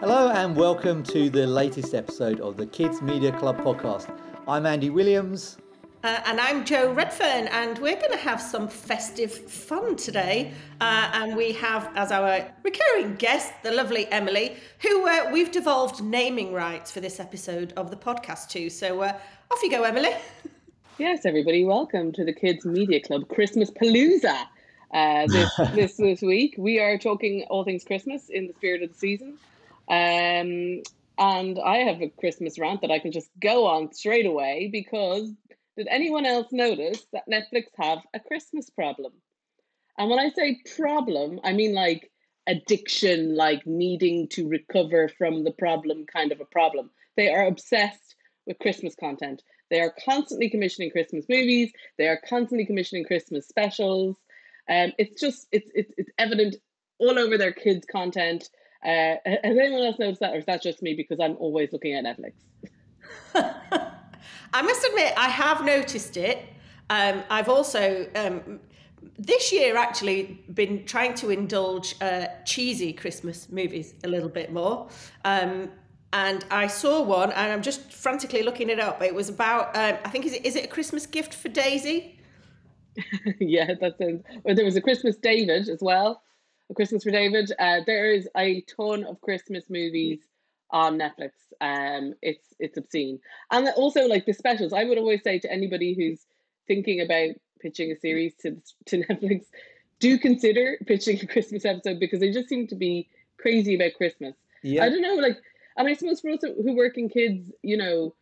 Hello and welcome to the latest episode of the Kids Media Club podcast. I'm Andy Williams. Uh, and I'm Joe Redfern, and we're going to have some festive fun today. Uh, and we have as our recurring guest the lovely Emily, who uh, we've devolved naming rights for this episode of the podcast to. So uh, off you go, Emily. Yes, everybody, welcome to the Kids Media Club Christmas Palooza. Uh, this, this this week we are talking all things Christmas in the spirit of the season. Um, and I have a Christmas rant that I can just go on straight away because did anyone else notice that Netflix have a Christmas problem? And when I say problem, I mean like addiction, like needing to recover from the problem kind of a problem. They are obsessed with Christmas content. They are constantly commissioning Christmas movies. They are constantly commissioning Christmas specials. Um, it's just it's it's it's evident all over their kids' content. Uh, has anyone else noticed that, or is that just me because I'm always looking at Netflix? I must admit, I have noticed it. Um, I've also um, this year actually been trying to indulge uh, cheesy Christmas movies a little bit more. Um, and I saw one, and I'm just frantically looking it up. It was about, um, I think, is it is it a Christmas gift for Daisy? yeah, that sounds. Or there was a Christmas David as well. A Christmas for David. Uh, there is a ton of Christmas movies on Netflix. Um, it's it's obscene, and also like the specials. I would always say to anybody who's thinking about pitching a series to to Netflix, do consider pitching a Christmas episode because they just seem to be crazy about Christmas. Yeah. I don't know, like and I suppose for us who work in kids, you know,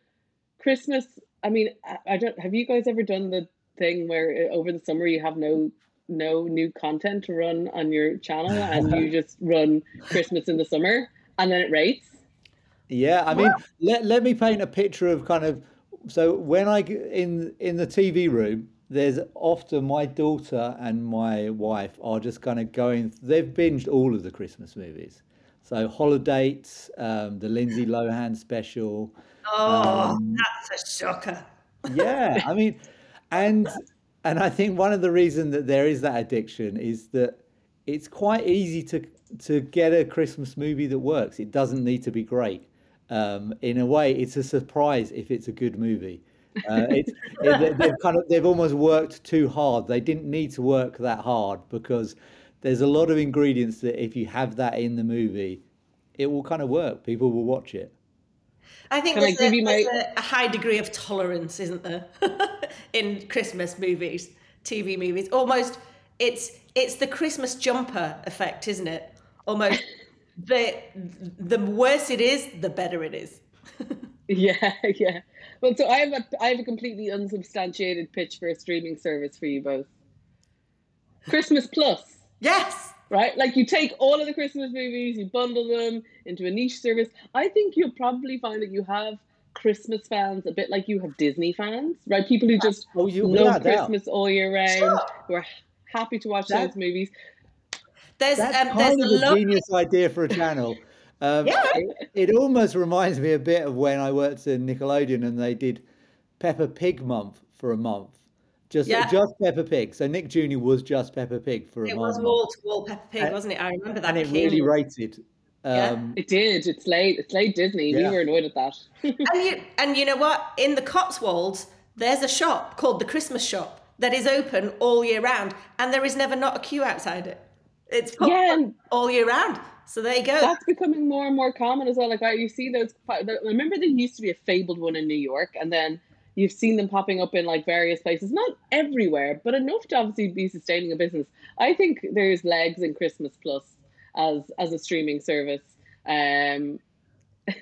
Christmas. I mean, I, I don't. Have you guys ever done the thing where uh, over the summer you have no no new content to run on your channel and you just run Christmas in the summer and then it rates? Yeah, I mean, let let me paint a picture of kind of. So when I in in the TV room, there's often my daughter and my wife are just kind of going. They've binged all of the Christmas movies. So Holidates, um, the Lindsay Lohan special. Oh, um, that's a shocker. yeah, I mean, and and I think one of the reasons that there is that addiction is that it's quite easy to to get a Christmas movie that works. It doesn't need to be great. Um, in a way, it's a surprise if it's a good movie. Uh, it, it, they've kind of they've almost worked too hard. They didn't need to work that hard because there's a lot of ingredients that if you have that in the movie, it will kind of work. People will watch it. I think there's, a, my... there's a, high degree of tolerance, isn't there, in Christmas movies, TV movies? Almost, it's it's the Christmas jumper effect, isn't it? Almost, the the worse it is, the better it is. yeah, yeah. Well, so I have a I have a completely unsubstantiated pitch for a streaming service for you both. Christmas Plus. Yes. Right? Like you take all of the Christmas movies, you bundle them into a niche service. I think you'll probably find that you have Christmas fans a bit like you have Disney fans, right? People who just oh, you, love Christmas out. all year round, sure. who are happy to watch that, those movies. There's, that's um, kind there's of a, genius idea for a channel. Um, yeah. It, it, almost reminds me a bit of when I worked at Nickelodeon and they did Peppa Pig month for a month. Just yeah. just Peppa Pig. So Nick Jr. was just Peppa Pig for a it moment. It was wall to wall Peppa Pig, and, wasn't it? I remember that. And it really rated. Um, yeah, it did. It's late. It's late Disney. Yeah. We were annoyed at that. and you and you know what? In the Cotswolds, there's a shop called the Christmas Shop that is open all year round, and there is never not a queue outside it. It's yeah, all year round. So there you go. That's becoming more and more common as well. Like you see those. I remember there used to be a fabled one in New York, and then you've seen them popping up in like various places, not everywhere, but enough to obviously be sustaining a business. I think there's legs in Christmas Plus as as a streaming service. Um,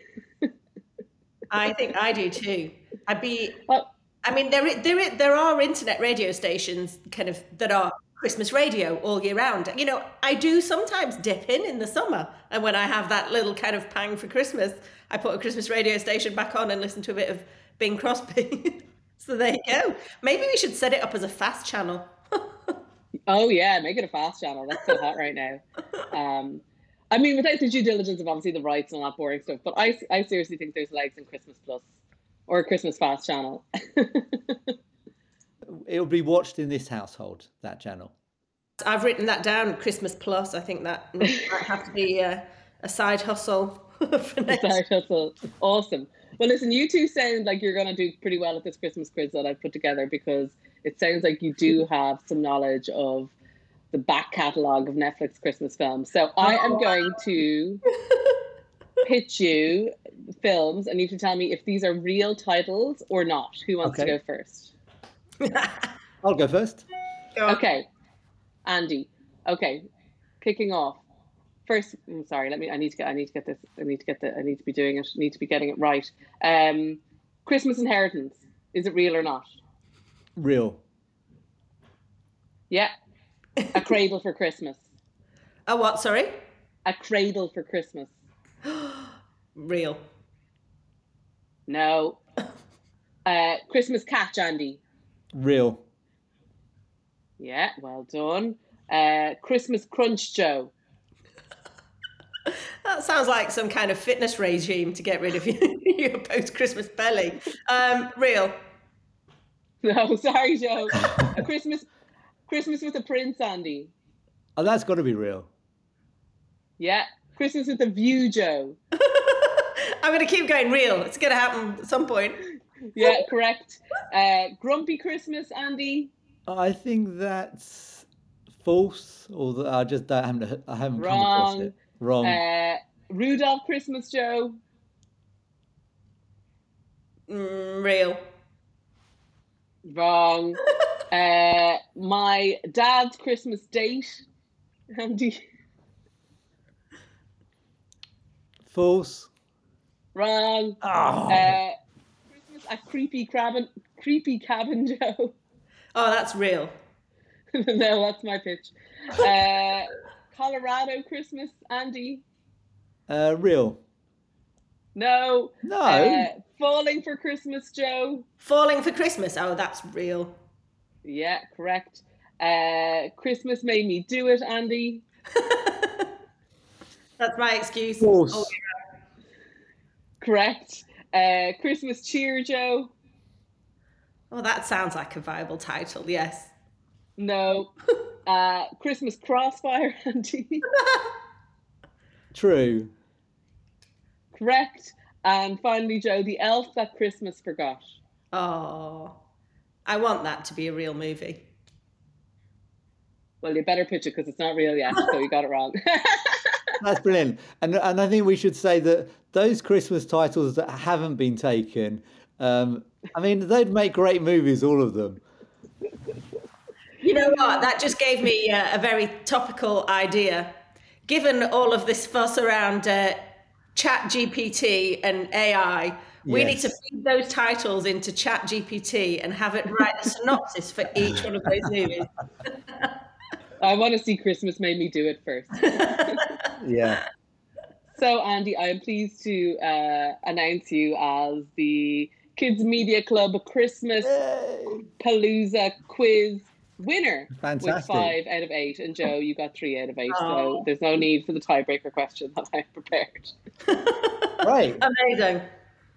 I think I do too. I'd be. Well, I mean, there there there are internet radio stations kind of that are Christmas radio all year round. You know, I do sometimes dip in in the summer, and when I have that little kind of pang for Christmas, I put a Christmas radio station back on and listen to a bit of Bing Crosby. so there you go. Maybe we should set it up as a fast channel. oh yeah, make it a fast channel. That's so hot right now. Um, I mean, without the due diligence of obviously the rights and all that boring stuff, but I, I seriously think there's legs in Christmas Plus or a Christmas Fast channel. It'll be watched in this household, that channel. I've written that down, Christmas Plus. I think that might have to be a, a side hustle for the Side hustle. Awesome. Well, listen, you two sound like you're going to do pretty well at this Christmas quiz that I've put together because it sounds like you do have some knowledge of the back catalogue of Netflix Christmas films. So I am oh, going to pitch you films and you can tell me if these are real titles or not. Who wants okay. to go first? I'll go first. Okay. Andy. Okay. Kicking off. First, I'm sorry. Let me. I need to get. I need to get this. I need to get the. I need to be doing it. I need to be getting it right. Um, Christmas inheritance. Is it real or not? Real. Yeah. A cradle for Christmas. A what? Sorry. A cradle for Christmas. real. No. Uh, Christmas catch, Andy. Real. Yeah, well done. Uh, Christmas crunch, Joe. That sounds like some kind of fitness regime to get rid of your, your post Christmas belly. Um, real. No, sorry, Joe. a Christmas Christmas with a Prince, Andy. Oh, that's got to be real. Yeah. Christmas with a view, Joe. I'm going to keep going real. It's going to happen at some point. Yeah, correct. Uh, grumpy Christmas, Andy. I think that's false. Or I just I haven't I haven't Wrong. come across it. Wrong. Uh, Rudolph Christmas Joe. Mm, real. Wrong. uh, my dad's Christmas date. Andy. False. Wrong. Oh. Uh, Christmas a creepy cabin, creepy cabin Joe. Oh, that's real. no, that's my pitch. Uh, Colorado Christmas, Andy? Uh, real. No. No. Uh, Falling for Christmas, Joe. Falling for Christmas. Oh, that's real. Yeah, correct. Uh, Christmas made me do it, Andy. that's my excuse. False. Oh, correct. Uh, Christmas cheer, Joe. Oh, that sounds like a viable title. Yes. No. Uh, Christmas Crossfire, Andy. True. Correct. And finally, Joe, the elf that Christmas forgot. Oh, I want that to be a real movie. Well, you better pitch it because it's not real yet, so you got it wrong. That's brilliant. And, and I think we should say that those Christmas titles that haven't been taken, um, I mean, they'd make great movies, all of them. You know what? That just gave me uh, a very topical idea. Given all of this fuss around uh, Chat GPT and AI, we yes. need to feed those titles into Chat GPT and have it write a synopsis for each one of those movies. I want to see Christmas made me do it first. yeah. So, Andy, I am pleased to uh, announce you as the Kids Media Club Christmas Yay. Palooza quiz winner Fantastic. with five out of eight. And Joe, you got three out of eight. Oh. So there's no need for the tiebreaker question that I prepared. right. Amazing.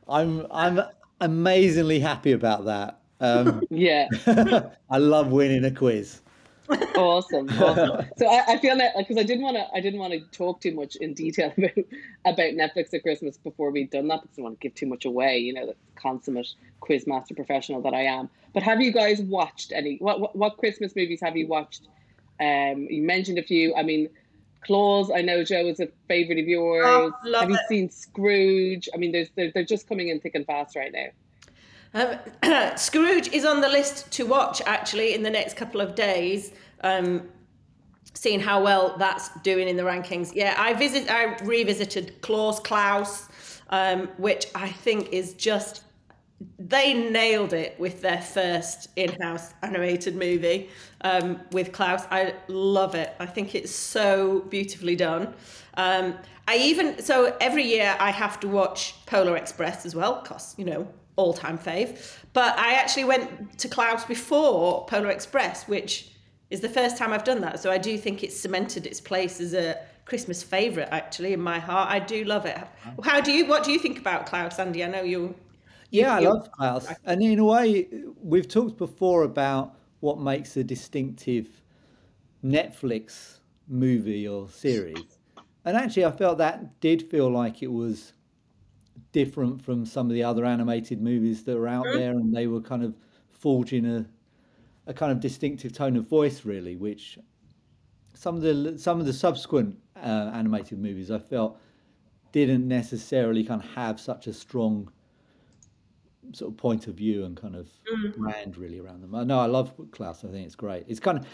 I'm I'm amazingly happy about that. Um, yeah. I love winning a quiz. Awesome, awesome. So I, I feel that because I didn't want to, I didn't want to talk too much in detail about about Netflix at Christmas before we'd done that because I want to give too much away. You know, the consummate quiz master professional that I am. But have you guys watched any? What what, what Christmas movies have you watched? Um, you mentioned a few. I mean, Klaus. I know Joe is a favorite of yours. Oh, have you it. seen Scrooge? I mean, there's they're, they're just coming in thick and fast right now. Um, Scrooge is on the list to watch actually in the next couple of days. Um, seeing how well that's doing in the rankings. Yeah, I visit, I revisited Klaus Klaus, um, which I think is just they nailed it with their first in-house animated movie um, with Klaus. I love it. I think it's so beautifully done. Um, I even so every year I have to watch Polar Express as well, cause you know all time fave. But I actually went to Klaus before Polar Express, which is the first time I've done that. So I do think it's cemented its place as a Christmas favourite, actually, in my heart. I do love it. How do you? What do you think about Klaus, Andy? I know you. Yeah, I love Klaus, and in a way, we've talked before about what makes a distinctive Netflix movie or series. and actually, I felt that did feel like it was different from some of the other animated movies that are out mm-hmm. there, and they were kind of forging a a kind of distinctive tone of voice, really, which some of the some of the subsequent uh, animated movies I felt didn't necessarily kind of have such a strong sort of point of view and kind of mm. brand really around them. I know I love Klaus. I think it's great. It's kind of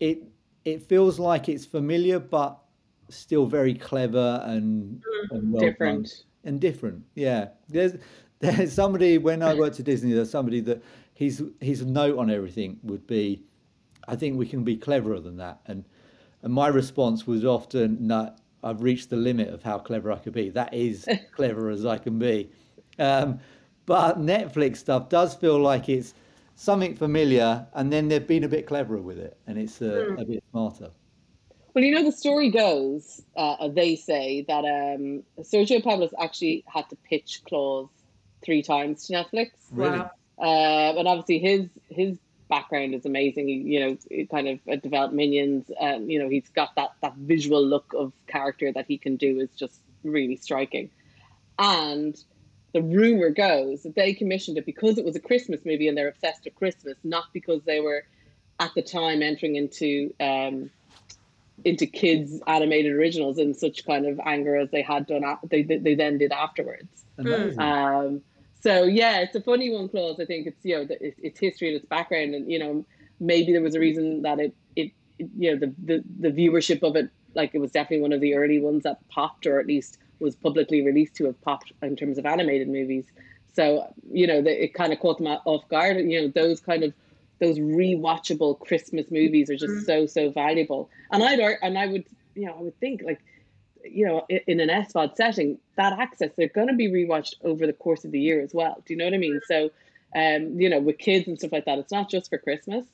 it it feels like it's familiar but still very clever and, mm. and well different. And different. Yeah, there's there's somebody when I worked at Disney. There's somebody that his his note on everything would be, I think we can be cleverer than that. And and my response was often, no, I've reached the limit of how clever I could be. That is clever as I can be. Um, but Netflix stuff does feel like it's something familiar, and then they've been a bit cleverer with it, and it's uh, mm. a bit smarter. Well, you know, the story goes, uh, they say that um, Sergio Pablos actually had to pitch Klaus three times to Netflix. Really? Wow. Uh, and obviously, his his background is amazing. He, you know, kind of uh, developed minions. Um, you know, he's got that that visual look of character that he can do is just really striking. And the rumor goes that they commissioned it because it was a Christmas movie and they're obsessed with Christmas, not because they were at the time entering into um, into kids animated originals in such kind of anger as they had done. They they then did afterwards. Um, so yeah, it's a funny one, Klaus I think it's you know it's, it's history and its background, and you know maybe there was a reason that it it, it you know the, the the viewership of it like it was definitely one of the early ones that popped, or at least was publicly released to have popped in terms of animated movies. So you know the, it kind of caught them off guard. You know those kind of those rewatchable Christmas movies are just mm-hmm. so so valuable. And I'd and I would you know I would think like you know, in an SVOD setting, that access, they're going to be rewatched over the course of the year as well. Do you know what I mean? So, um, you know, with kids and stuff like that, it's not just for Christmas.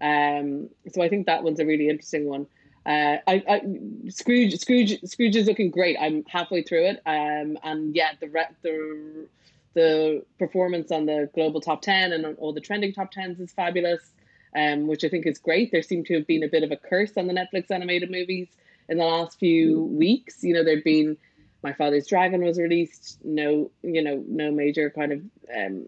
Um, so I think that one's a really interesting one. Uh, I, I, Scrooge, Scrooge, Scrooge is looking great. I'm halfway through it, um, and yeah, the re- the the performance on the global top ten and on all the trending top tens is fabulous, um, which I think is great. There seemed to have been a bit of a curse on the Netflix animated movies in the last few weeks. You know, there'd been My Father's Dragon was released. No, you know, no major kind of um,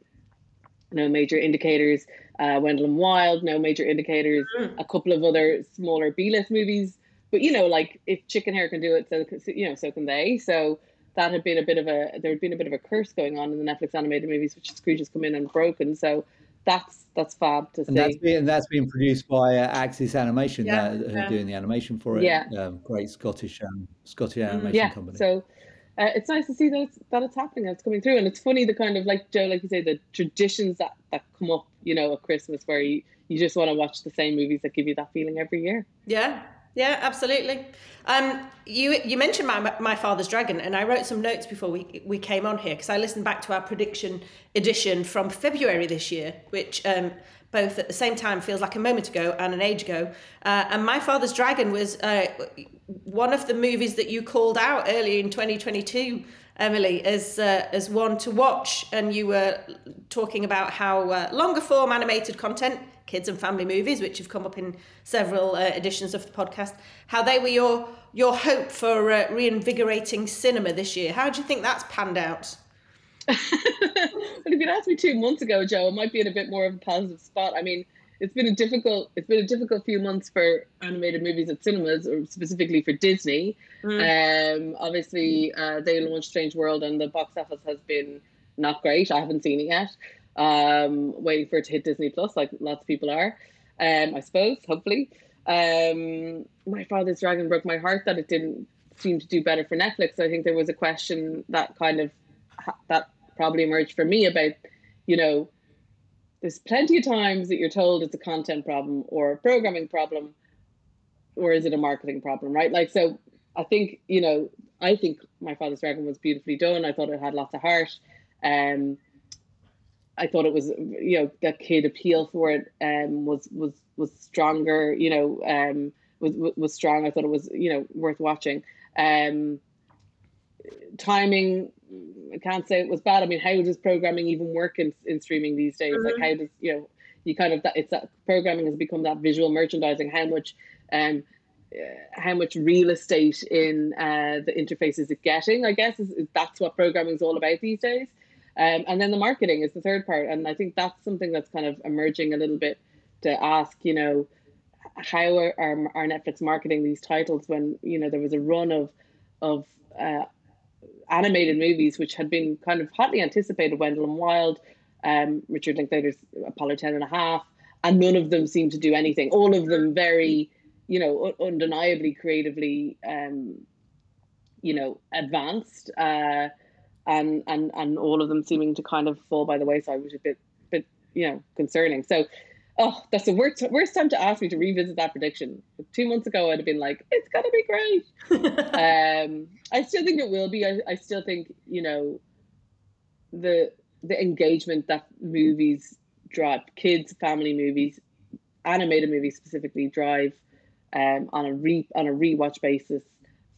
no major indicators. Uh, Wendell and Wild, no major indicators. Mm. A couple of other smaller B-list movies, but you know, like if Chickenhare can do it, so you know, so can they. So that had been a bit of a there had been a bit of a curse going on in the Netflix animated movies, which Scrooge has come in and broken. So that's that's fab to see. And that's been that's been produced by uh, Axis Animation, yeah, uh, yeah. doing the animation for it. Yeah, um, great Scottish um, Scottish mm, animation yeah. company. So. Uh, it's nice to see that it's, that it's happening, that it's coming through, and it's funny the kind of like Joe, like you say, the traditions that that come up, you know, at Christmas where you you just want to watch the same movies that give you that feeling every year. Yeah, yeah, absolutely. Um, you you mentioned my my father's dragon, and I wrote some notes before we we came on here because I listened back to our prediction edition from February this year, which um, both at the same time feels like a moment ago and an age ago. Uh, and my father's dragon was uh, one of the movies that you called out earlier in 2022 Emily, as uh, as one to watch, and you were talking about how uh, longer form animated content, kids and family movies, which have come up in several uh, editions of the podcast, how they were your your hope for uh, reinvigorating cinema this year. How do you think that's panned out? well, if you'd asked me two months ago, Joe, it might be in a bit more of a positive spot. I mean, it's been a difficult it's been a difficult few months for animated movies at cinemas or specifically for Disney. Mm. Um, obviously, uh, they launched Strange World and the box office has been not great. I haven't seen it yet. Um, waiting for it to hit Disney Plus, like lots of people are. Um, I suppose, hopefully. Um, my Father's Dragon broke my heart that it didn't seem to do better for Netflix. I think there was a question that kind of that probably emerged for me about, you know, there's plenty of times that you're told it's a content problem or a programming problem or is it a marketing problem right? Like so i think you know i think my father's dragon was beautifully done. I thought it had lots of heart. Um i thought it was you know that kid appeal for it um was was was stronger you know um was was strong. I thought it was you know worth watching. Um timing I can't say it was bad. I mean, how does programming even work in, in streaming these days? Mm-hmm. Like, how does you know you kind of that it's that programming has become that visual merchandising. How much um how much real estate in uh, the interface is it getting? I guess is, that's what programming is all about these days. Um, and then the marketing is the third part, and I think that's something that's kind of emerging a little bit to ask. You know, how are, are, are Netflix marketing these titles when you know there was a run of of uh, animated movies which had been kind of hotly anticipated, Wendell and Wild, um, Richard Linklater's Apollo 10 and a half, and none of them seemed to do anything. All of them very, you know, undeniably creatively, um, you know, advanced, uh, and and and all of them seeming to kind of fall by the wayside, which is a bit, bit, you know, concerning. So oh, that's the worst worst time to ask me to revisit that prediction. Two months ago, I'd have been like, it's gonna be great. um, I still think it will be. I, I still think you know the the engagement that movies drive, kids, family movies, animated movies specifically drive um, on a re on a rewatch basis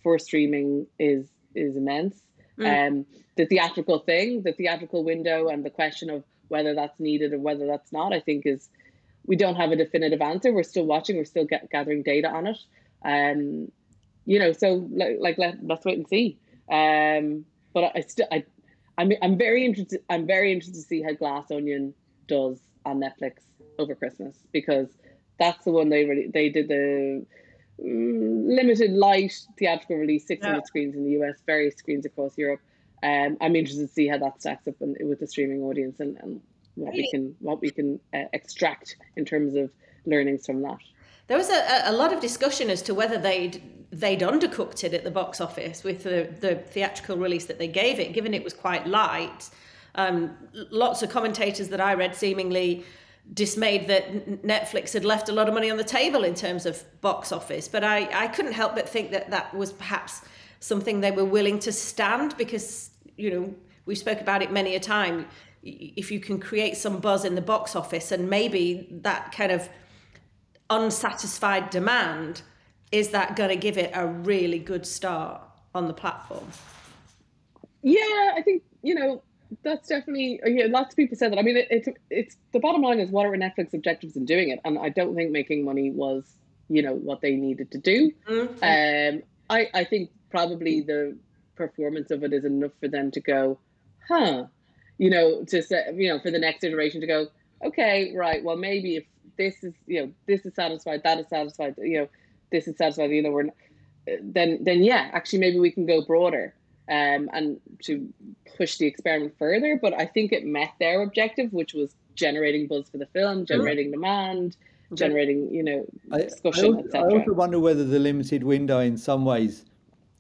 for streaming is is immense. Mm. Um, the theatrical thing, the theatrical window, and the question of whether that's needed or whether that's not, I think is we don't have a definitive answer. We're still watching. We're still get, gathering data on it. Um, you know, so like, like let, let's wait and see. Um, but I, I still, I, I'm, I'm very interested. I'm very interested to see how Glass Onion does on Netflix over Christmas because that's the one they really they did the mm, limited light theatrical release, 600 yeah. screens in the US, various screens across Europe. Um, I'm interested to see how that stacks up in, with the streaming audience and, and what we can what we can uh, extract in terms of learnings from that. There was a, a lot of discussion as to whether they'd they'd undercooked it at the box office with the, the theatrical release that they gave it, given it was quite light. Um, lots of commentators that I read seemingly dismayed that Netflix had left a lot of money on the table in terms of box office. But I, I couldn't help but think that that was perhaps something they were willing to stand because, you know, we spoke about it many a time if you can create some buzz in the box office and maybe that kind of unsatisfied demand is that going to give it a really good start on the platform? Yeah i think you know that's definitely yeah lots of people said that. I mean it, it's it's the bottom line is what are netflix objectives in doing it? And i don't think making money was you know what they needed to do. Mm-hmm. um i i think probably the performance of it is enough for them to go huh you know, to say, you know, for the next iteration to go, okay, right, well, maybe if this is, you know, this is satisfied, that is satisfied, you know, this is satisfied, you know, we're, then, then yeah, actually, maybe we can go broader um, and to push the experiment further. But I think it met their objective, which was generating buzz for the film, generating mm-hmm. demand, generating, you know, discussion, etc. I also wonder whether the limited window, in some ways,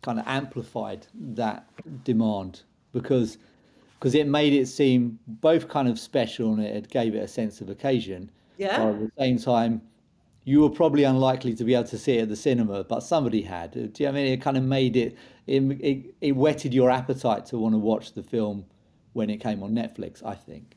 kind of amplified that demand because because it made it seem both kind of special and it gave it a sense of occasion. Yeah. But at the same time, you were probably unlikely to be able to see it at the cinema, but somebody had. Do you know I mean? It kind of made it, it, it, it whetted your appetite to want to watch the film when it came on Netflix, I think.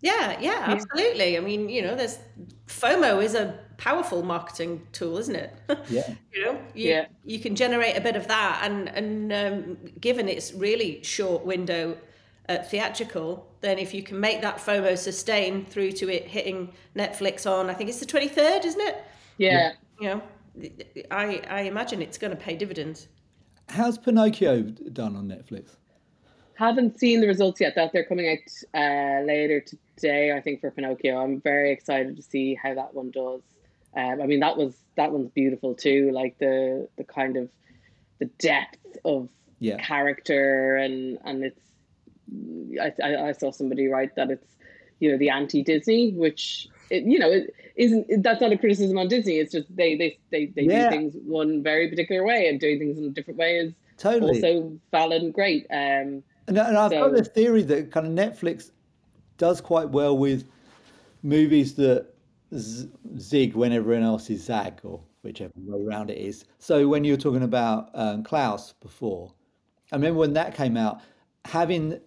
Yeah, yeah, absolutely. I mean, you know, there's FOMO is a powerful marketing tool, isn't it? Yeah. you know, you, yeah. you can generate a bit of that, and and um, given its really short window uh, theatrical, then if you can make that FOMO sustain through to it hitting Netflix on, I think it's the 23rd, isn't it? Yeah. You know, I, I imagine it's going to pay dividends. How's Pinocchio done on Netflix? Haven't seen the results yet. That they're coming out uh, later today, I think, for Pinocchio. I'm very excited to see how that one does. Um, I mean, that was that one's beautiful too. Like the the kind of the depth of yeah. character and and it's I, I, saw somebody write that it's you know the anti Disney, which it, you know it isn't. That's not a criticism on Disney. It's just they they they, they yeah. do things one very particular way, and doing things in a different way is totally also valid and great. Um, and, and I've so, got the theory that kind of Netflix does quite well with movies that zig when everyone else is zag, or whichever way around it is. So when you were talking about um, Klaus before, I remember when that came out, having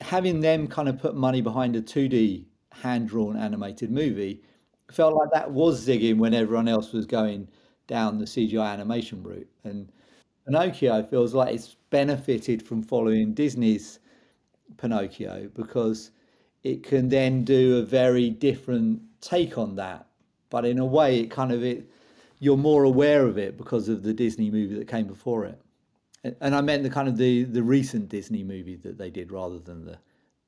having them kind of put money behind a 2D hand drawn animated movie felt like that was zigging when everyone else was going down the CGI animation route. And Pinocchio feels like it's benefited from following Disney's Pinocchio because it can then do a very different take on that. But in a way, it kind of it you're more aware of it because of the Disney movie that came before it. And I meant the kind of the the recent Disney movie that they did rather than the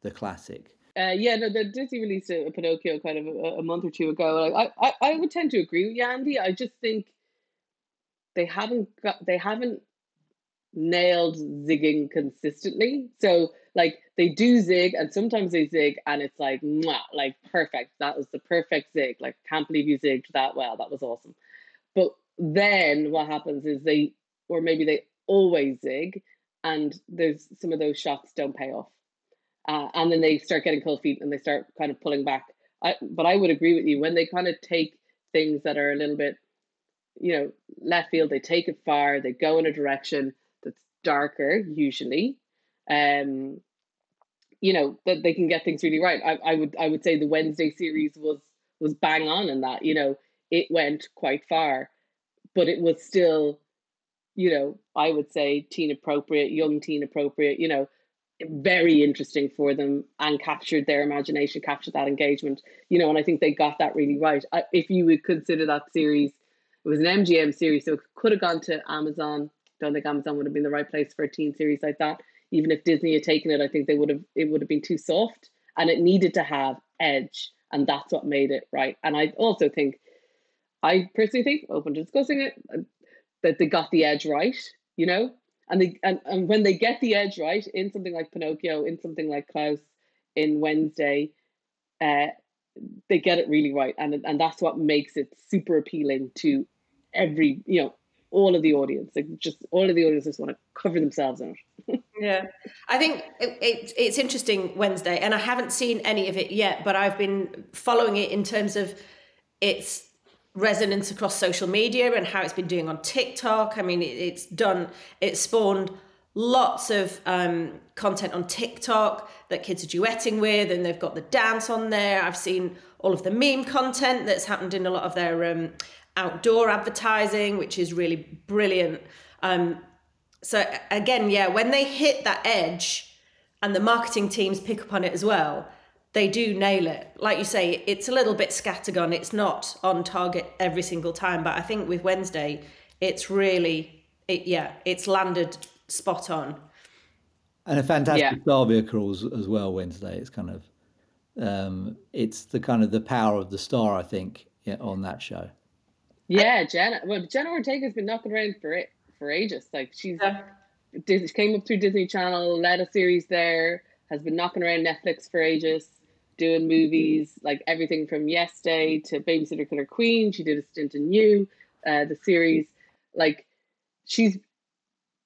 the classic. Uh, yeah, no, the Disney released a, Pinocchio kind of a, a, month or two ago. I, I, I would tend to agree with you, Andy. I just think they haven't got they haven't nailed zigging consistently. So like they do zig and sometimes they zig and it's like mwah, like perfect. That was the perfect zig. Like can't believe you zigged that well. That was awesome. But then what happens is they or maybe they always zig and there's some of those shots don't pay off. Uh, and then they start getting cold feet and they start kind of pulling back. I, but I would agree with you when they kind of take things that are a little bit, you know, left field, they take it far, they go in a direction that's darker usually. Um, you know that they can get things really right. I, I would I would say the Wednesday series was was bang on in that. You know, it went quite far, but it was still, you know, I would say teen appropriate, young teen appropriate. You know, very interesting for them and captured their imagination, captured that engagement, you know, and I think they got that really right. I, if you would consider that series, it was an MGM series, so it could have gone to Amazon. Don't think Amazon would have been the right place for a teen series like that. Even if Disney had taken it, I think they would have it would have been too soft, and it needed to have edge, and that's what made it right. And I also think, I personally think, open to discussing it, that they got the edge right. You know, and they and, and when they get the edge right in something like Pinocchio, in something like Klaus, in Wednesday, uh, they get it really right, and and that's what makes it super appealing to every you know all of the audience. Like just all of the audiences want to cover themselves in it. yeah, I think it, it, it's interesting Wednesday, and I haven't seen any of it yet, but I've been following it in terms of its resonance across social media and how it's been doing on TikTok. I mean, it, it's done, it spawned lots of um, content on TikTok that kids are duetting with, and they've got the dance on there. I've seen all of the meme content that's happened in a lot of their um, outdoor advertising, which is really brilliant. Um, so, again, yeah, when they hit that edge and the marketing teams pick up on it as well, they do nail it. Like you say, it's a little bit scattergun. It's not on target every single time, but I think with Wednesday, it's really, it, yeah, it's landed spot on. And a fantastic yeah. star vehicle as, as well. Wednesday, it's kind of, um, it's the kind of the power of the star. I think yeah, on that show. Yeah, Jenna. Well, Jenna Ortega's been knocking around for it for ages. Like she's yeah. came up through Disney Channel, led a series there, has been knocking around Netflix for ages doing movies like everything from Yes Day to Babysitter Killer Queen. She did a stint in You, uh, the series. Like she's,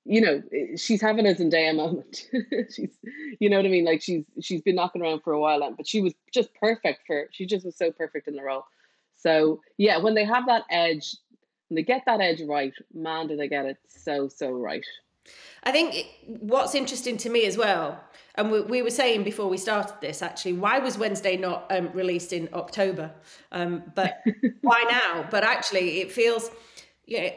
you know, she's having a Zendaya moment. she's, you know what I mean? Like she's she's been knocking around for a while, but she was just perfect for. She just was so perfect in the role. So yeah, when they have that edge, when they get that edge right, man, do they get it so so right. I think what's interesting to me as well, and we, we, were saying before we started this actually, why was Wednesday not um, released in October? Um, but why now? But actually, it feels, you know,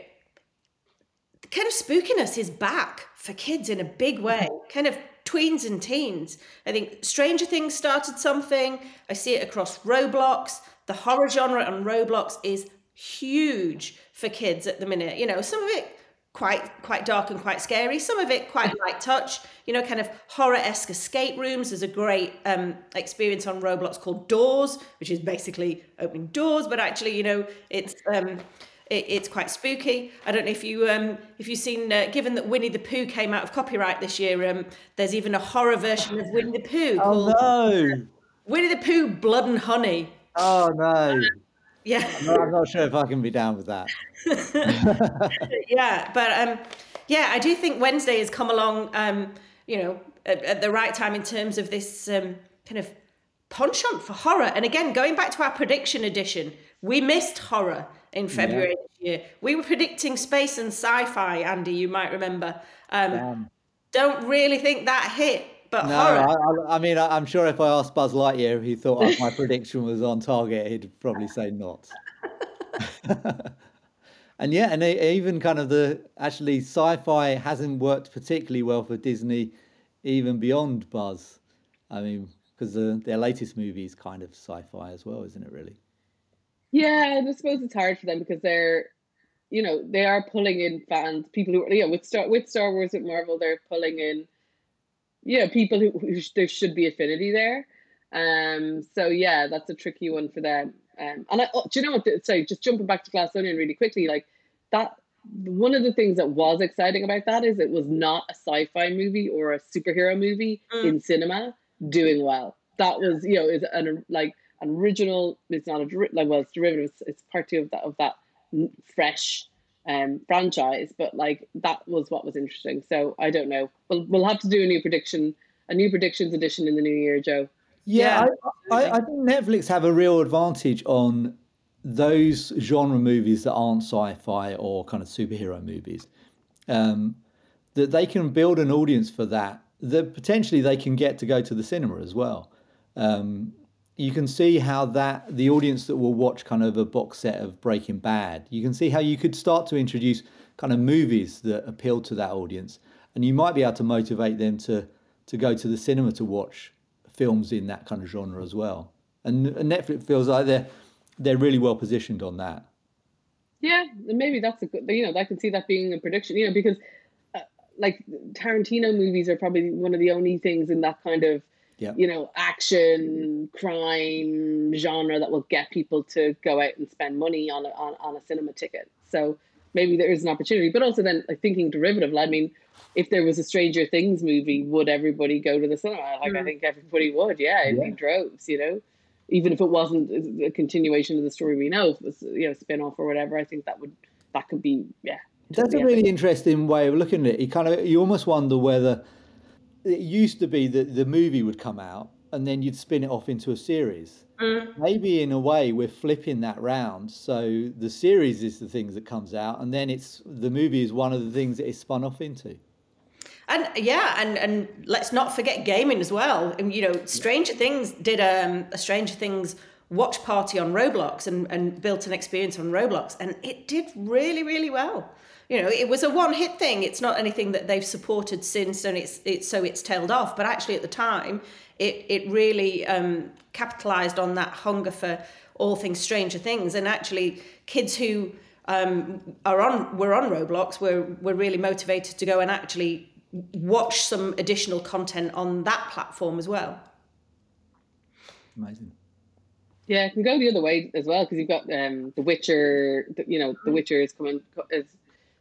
kind of spookiness is back for kids in a big way, kind of tweens and teens. I think Stranger Things started something. I see it across Roblox. The horror genre on Roblox is huge for kids at the minute. You know, some of it quite quite dark and quite scary. Some of it quite light touch, you know, kind of horror-esque escape rooms. There's a great um, experience on Roblox called Doors, which is basically opening doors, but actually, you know, it's um, it, it's quite spooky. I don't know if you um, if you've seen. Uh, given that Winnie the Pooh came out of copyright this year, um, there's even a horror version of Winnie the Pooh. Oh no! Winnie the Pooh, Blood and Honey. Oh no! Yeah. I'm not, I'm not, sure if I can be down with that. yeah, but um, yeah, I do think Wednesday has come along, um, you know, at, at, the right time in terms of this um, kind of penchant for horror. And again, going back to our prediction edition, we missed horror in February yeah. this year. We were predicting space and sci-fi, Andy. You might remember. Um, don't really think that hit. But no, I, I, mean, I, am sure if I asked Buzz Lightyear if he thought my prediction was on target, he'd probably say not. and yeah, and even kind of the actually sci-fi hasn't worked particularly well for Disney, even beyond Buzz. I mean, because the, their latest movie is kind of sci-fi as well, isn't it? Really? Yeah, and I suppose it's hard for them because they're you know they are pulling in fans, people who yeah with Star with Star Wars with Marvel, they're pulling in yeah people who, who sh- there should be affinity there. Um, so yeah, that's a tricky one for them. Um, and I, oh, do you know what? Sorry, just jumping back to Glass Onion really quickly, like that. One of the things that was exciting about that is it was not a sci-fi movie or a superhero movie mm. in cinema doing well. That was, you know, is an like an original. It's not a like well, it's derivative. It's, it's part two of that of that fresh um, franchise, but like that was what was interesting. So I don't know. We'll we'll have to do a new prediction, a new predictions edition in the new year, Joe. Yeah, yeah. I, I, I think Netflix have a real advantage on those genre movies that aren't sci-fi or kind of superhero movies. Um, that they can build an audience for that. That potentially they can get to go to the cinema as well. Um, you can see how that the audience that will watch kind of a box set of Breaking Bad, you can see how you could start to introduce kind of movies that appeal to that audience, and you might be able to motivate them to to go to the cinema to watch films in that kind of genre as well. And, and Netflix feels like they're they're really well positioned on that. Yeah, maybe that's a good. You know, I can see that being a prediction. You know, because uh, like Tarantino movies are probably one of the only things in that kind of yeah. you know, action, crime genre that will get people to go out and spend money on a, on, on a cinema ticket. So maybe there is an opportunity. But also then like thinking derivative, I mean, if there was a Stranger Things movie, would everybody go to the cinema? Like mm. I think everybody would, yeah, in, yeah. droves, you know. Even if it wasn't a continuation of the story we know, if it was you know spin off or whatever, I think that would that could be yeah. That's a really interesting way of looking at it. You kind of you almost wonder whether it used to be that the movie would come out and then you'd spin it off into a series. Mm. Maybe in a way we're flipping that round. So the series is the things that comes out, and then it's the movie is one of the things that it's spun off into. And yeah, and and let's not forget gaming as well. And you know, Stranger Things did um, a Stranger Things watch party on Roblox and, and built an experience on Roblox, and it did really really well. You know it was a one hit thing. It's not anything that they've supported since and it's it's so it's tailed off. But actually at the time it it really um, capitalized on that hunger for all things stranger things. And actually kids who um, are on were on roblox were were really motivated to go and actually watch some additional content on that platform as well. Amazing yeah, it can go the other way as well because you've got um, the Witcher. You know, the Witcher is coming is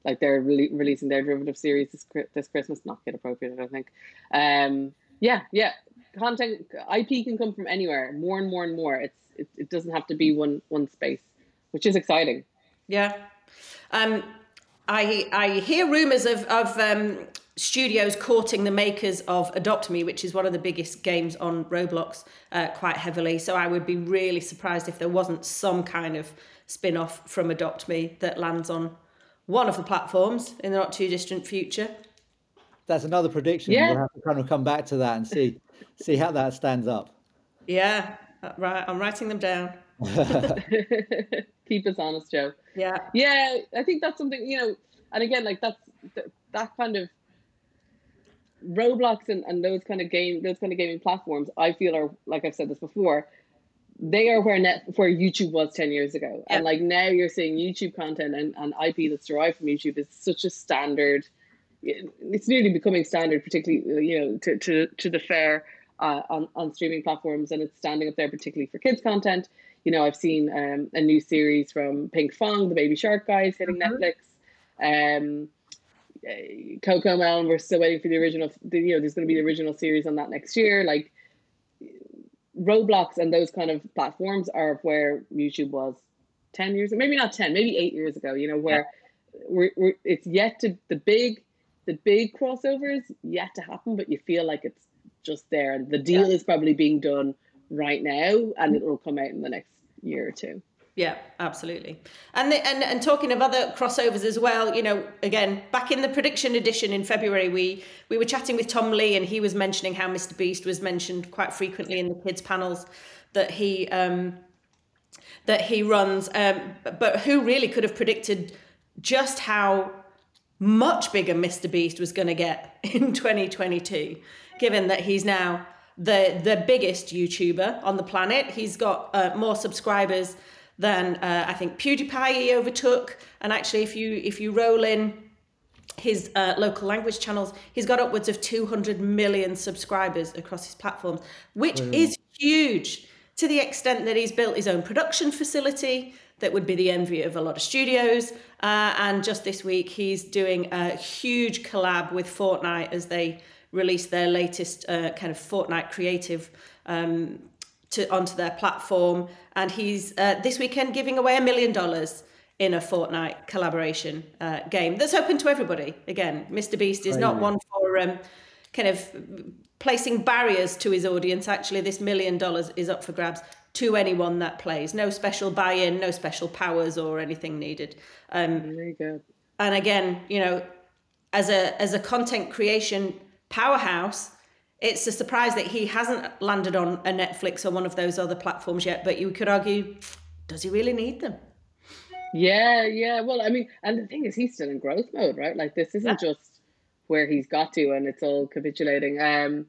like they're re- releasing their derivative series this, this Christmas. Not kid appropriate, I don't think. Um, yeah, yeah. Content IP can come from anywhere. More and more and more. It's it, it doesn't have to be one one space, which is exciting. Yeah. Um, I I hear rumors of of um, studios courting the makers of Adopt Me, which is one of the biggest games on Roblox, uh, quite heavily. So I would be really surprised if there wasn't some kind of spin off from Adopt Me that lands on one of the platforms in the not too distant future. That's another prediction. Yeah. We'll have to kind of come back to that and see see how that stands up. Yeah, uh, right. I'm writing them down. Keep us honest, Joe. Yeah. Yeah, I think that's something, you know, and again, like that's that kind of Roblox and, and those kind of game those kind of gaming platforms, I feel are like I've said this before, they are where net where YouTube was 10 years ago. And like now you're seeing YouTube content and, and IP that's derived from YouTube is such a standard it's nearly becoming standard, particularly you know, to, to, to the fair uh, on, on streaming platforms and it's standing up there particularly for kids content. You know, I've seen um, a new series from Pinkfong, the Baby Shark guys hitting mm-hmm. Netflix. Um, uh, CoComelon, we're still waiting for the original. The, you know, there's going to be the original series on that next year. Like Roblox and those kind of platforms are where YouTube was 10 years, maybe not 10, maybe eight years ago, you know, where yeah. we're, we're, it's yet to, the big, the big crossovers yet to happen, but you feel like it's just there. And the deal yeah. is probably being done right now and it will come out in the next year or two. Yeah, absolutely. And the, and and talking of other crossovers as well, you know, again, back in the prediction edition in February, we we were chatting with Tom Lee, and he was mentioning how Mr. Beast was mentioned quite frequently in the kids panels that he um, that he runs. Um, but, who really could have predicted just how much bigger Mr. Beast was going to get in 2022, given that he's now the the biggest YouTuber on the planet. He's got uh, more subscribers Then uh, I think PewDiePie he overtook, and actually, if you if you roll in his uh, local language channels, he's got upwards of 200 million subscribers across his platforms, which is huge to the extent that he's built his own production facility that would be the envy of a lot of studios. Uh, and just this week, he's doing a huge collab with Fortnite as they release their latest uh, kind of Fortnite creative um, to onto their platform. And he's uh, this weekend giving away a million dollars in a Fortnite collaboration uh, game that's open to everybody. Again, Mr. Beast is not one for um, kind of placing barriers to his audience. Actually, this million dollars is up for grabs to anyone that plays. No special buy-in, no special powers or anything needed. Um, Very good. And again, you know, as a as a content creation powerhouse, it's a surprise that he hasn't landed on a Netflix or one of those other platforms yet. But you could argue, does he really need them? Yeah, yeah. Well, I mean, and the thing is, he's still in growth mode, right? Like this isn't yeah. just where he's got to, and it's all capitulating. Um,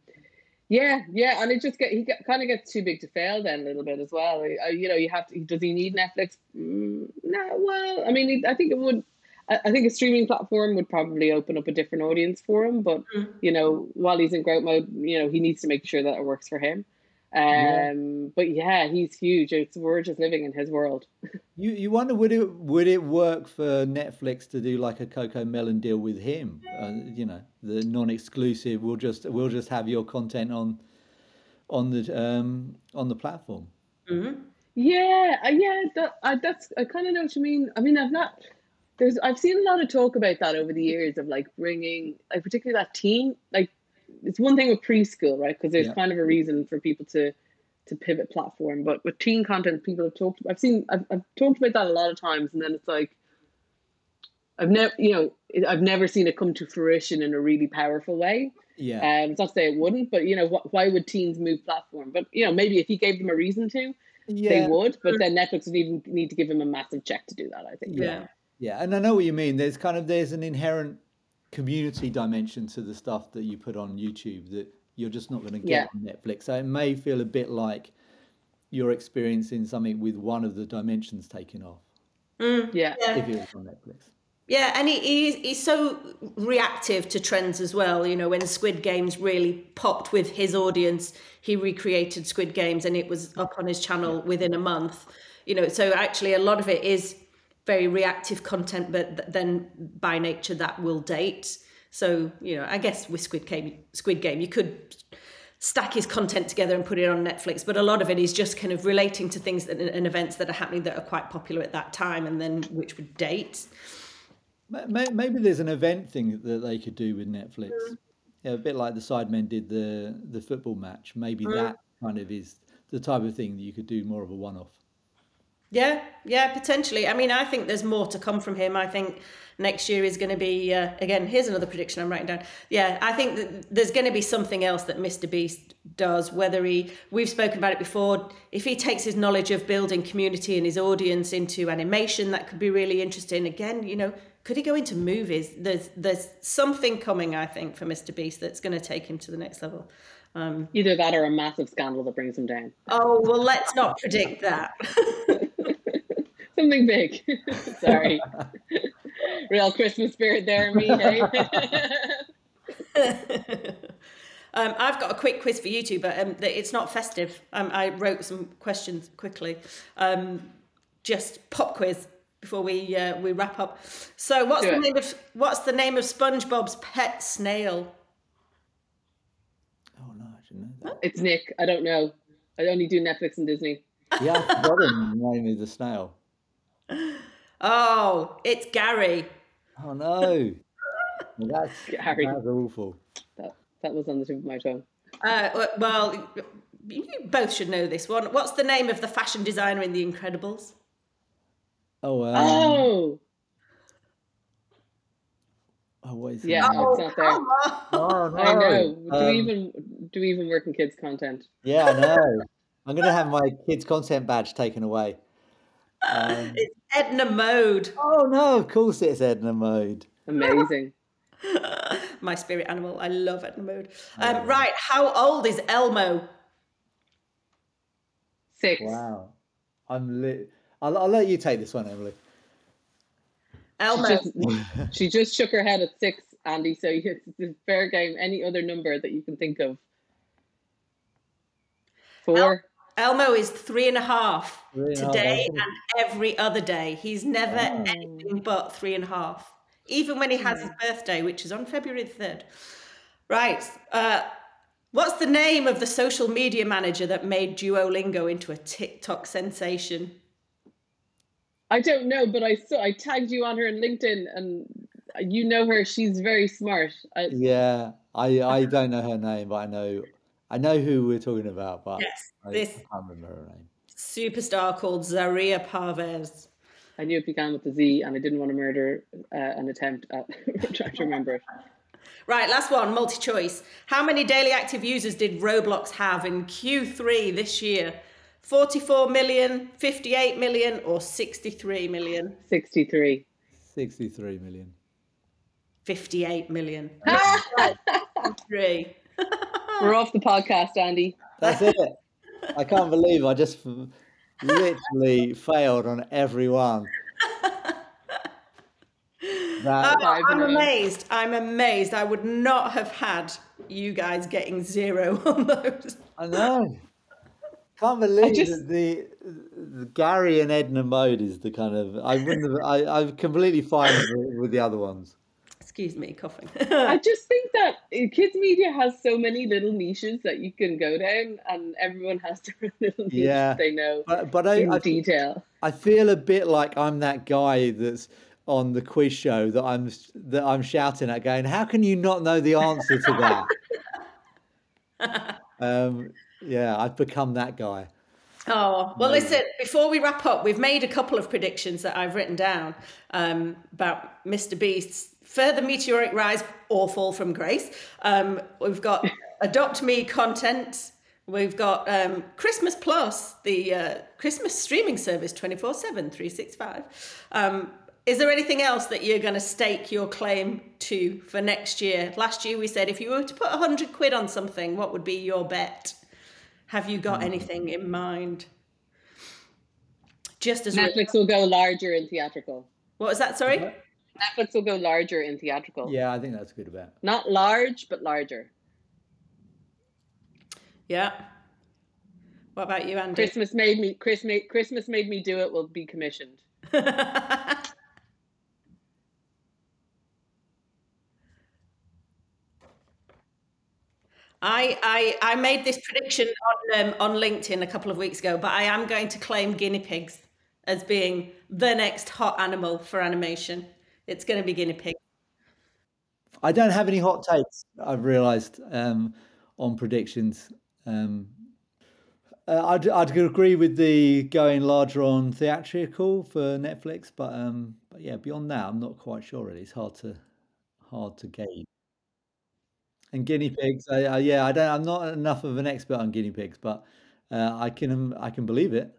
yeah, yeah, and it just get he get, kind of gets too big to fail then a little bit as well. Uh, you know, you have to. Does he need Netflix? Mm, no. Well, I mean, I think it would. I think a streaming platform would probably open up a different audience for him. But mm. you know, while he's in growth mode, you know, he needs to make sure that it works for him. Um, yeah. but yeah, he's huge. It's we're just living in his world. You you wonder would it would it work for Netflix to do like a CoComelon deal with him? Uh, you know, the non-exclusive. We'll just we'll just have your content on on the um on the platform. Mm-hmm. Yeah, uh, yeah. That, I, that's I kind of know what you mean. I mean, I've not. There's I've seen a lot of talk about that over the years of like bringing like particularly that teen like it's one thing with preschool, right? Because there's yeah. kind of a reason for people to to pivot platform. But with teen content, people have talked. I've seen. I've, I've talked about that a lot of times, and then it's like I've never, you know, I've never seen it come to fruition in a really powerful way. Yeah. Um, it's not to say it wouldn't, but you know, wh- why would teens move platform? But you know, maybe if you gave them a reason to, yeah. they would. But then Netflix would even need to give them a massive check to do that. I think. Yeah. Yeah, and I know what you mean. There's kind of there's an inherent community dimension to the stuff that you put on YouTube that you're just not going to get yeah. on Netflix. So it may feel a bit like you're experiencing something with one of the dimensions taken off. Mm, yeah. If it was on Netflix. Yeah, and he, he's, he's so reactive to trends as well. You know, when Squid Games really popped with his audience, he recreated Squid Games and it was up on his channel within a month. You know, so actually a lot of it is very reactive content, but then by nature that will date. So you know, I guess with Squid Game, Squid Game, you could stack his content together and put it on Netflix, but a lot of it is just kind of relating to things that, and events that are happening that are quite popular at that time, and then which would date. Maybe there's an event thing that they could do with Netflix. Yeah, a bit like the Sidemen did the the football match. Maybe mm. that kind of is the type of thing that you could do more of a one off. Yeah, yeah, potentially. I mean, I think there's more to come from him. I think next year is going to be uh, again. Here's another prediction I'm writing down. Yeah, I think that there's going to be something else that Mr. Beast does. Whether he, we've spoken about it before. If he takes his knowledge of building community and his audience into animation, that could be really interesting. Again, you know, could he go into movies? There's there's something coming, I think, for Mr. Beast that's going to take him to the next level. Um, Either that or a massive scandal that brings him down. Oh well, let's not predict that. Something big. Sorry. Real Christmas spirit there, in me. Hey? um, I've got a quick quiz for you two, but um, it's not festive. Um, I wrote some questions quickly. Um, just pop quiz before we uh, we wrap up. So, what's Do the it. name of what's the name of SpongeBob's pet snail? Oh no, I didn't know that. It's Nick. I don't know. I only do Netflix and Disney. Yeah, I forgot the name of the snail. Oh, it's Gary. Oh no. That's Gary. That's awful. That that was on the tip of my tongue. Uh, well, you both should know this one. What's the name of the fashion designer in The Incredibles? Oh. Um, oh. Oh, what is yeah, oh, it's not there. Oh, no. I know. Do um, we even do we even work in kids content? Yeah, I know. I'm gonna have my kids content badge taken away. Um, it's Edna Mode. Oh no, of course it's Edna Mode. Amazing. My spirit animal. I love Edna Mode. Um, Right, how old is Elmo? Six. Wow. I'm lit. I'll, I'll let you take this one, Emily. Elmo. She just, she just shook her head at six, Andy. So it's fair game. Any other number that you can think of? Four. El- Elmo is three and a half three and today half. and every other day. He's never oh. anything but three and a half, even when he has his birthday, which is on February the 3rd. Right. Uh, what's the name of the social media manager that made Duolingo into a TikTok sensation? I don't know, but I saw I tagged you on her on LinkedIn, and you know her. She's very smart. I, yeah, I I don't know her name, but I know I know who we're talking about. But yes, I, this I can't remember her name. Superstar called Zaria Parvez. I knew it began with a Z, and I didn't want to murder uh, an attempt at trying to remember it. Right, last one, multi choice. How many daily active users did Roblox have in Q3 this year? 44 million, 58 million, or 63 million? 63. 63 million. 58 million. Three. We're off the podcast, Andy. That's it. I can't believe I just literally failed on every one. That, oh, I'm amazed. I'm amazed. I would not have had you guys getting zero on those. I know. Can't believe just, the, the, Gary and Edna mode is the kind of I wouldn't have, I I'm completely fine with, with the other ones. Excuse me, coughing. I just think that uh, kids media has so many little niches that you can go down, and everyone has their little niche yeah, they know. But, but I, I detail. I feel a bit like I'm that guy that's on the quiz show that I'm that I'm shouting at, going, "How can you not know the answer to that?" um, yeah, I've become that guy. Oh, well, listen, before we wrap up, we've made a couple of predictions that I've written down um, about Mr. Beast's further meteoric rise or fall from grace. Um, we've got Adopt Me content. We've got um, Christmas Plus, the uh, Christmas streaming service 24 7, 365. Um, is there anything else that you're going to stake your claim to for next year? Last year we said if you were to put 100 quid on something, what would be your bet? Have you got hmm. anything in mind? Just as Netflix will go larger in theatrical. What was that? Sorry. Netflix will go larger in theatrical. Yeah, I think that's a good bet. Not large, but larger. Yeah. What about you, Andy? Christmas made me Christmas Christmas made me do it. Will be commissioned. I, I, I made this prediction on, um, on LinkedIn a couple of weeks ago, but I am going to claim guinea pigs as being the next hot animal for animation. It's going to be guinea pig. I don't have any hot takes. I've realised um, on predictions. Um, uh, I'd I'd agree with the going larger on theatrical for Netflix, but um, but yeah, beyond that, I'm not quite sure. Really, it's hard to hard to gauge. And guinea pigs, I, I, yeah, I don't. I'm not enough of an expert on guinea pigs, but uh, I can I can believe it.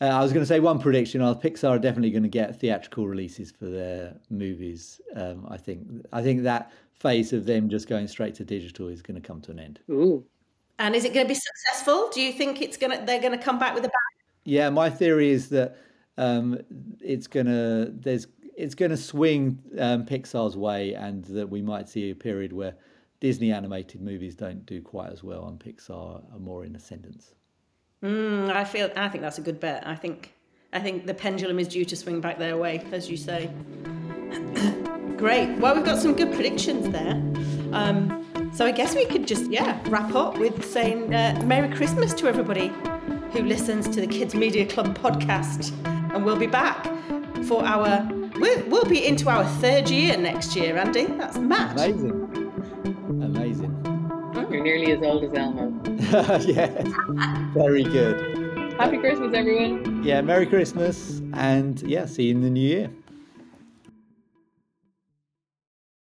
Uh, I was going to say one prediction: uh, Pixar are definitely going to get theatrical releases for their movies. Um, I think I think that phase of them just going straight to digital is going to come to an end. Ooh. And is it going to be successful? Do you think it's going to they're going to come back with a bang? Yeah, my theory is that um, it's going to there's it's going to swing um, Pixar's way, and that we might see a period where Disney animated movies don't do quite as well, and Pixar are more in ascendance. Mm, I feel. I think that's a good bet. I think. I think the pendulum is due to swing back their way, as you say. Great. Well, we've got some good predictions there. Um, so I guess we could just yeah wrap up with saying uh, Merry Christmas to everybody who listens to the Kids Media Club podcast, and we'll be back for our. We'll, we'll be into our third year next year, Andy. That's mad. Amazing. Amazing. You're nearly as old as Elmo. yeah, very good. Happy Christmas, everyone. Yeah, Merry Christmas, and yeah, see you in the new year.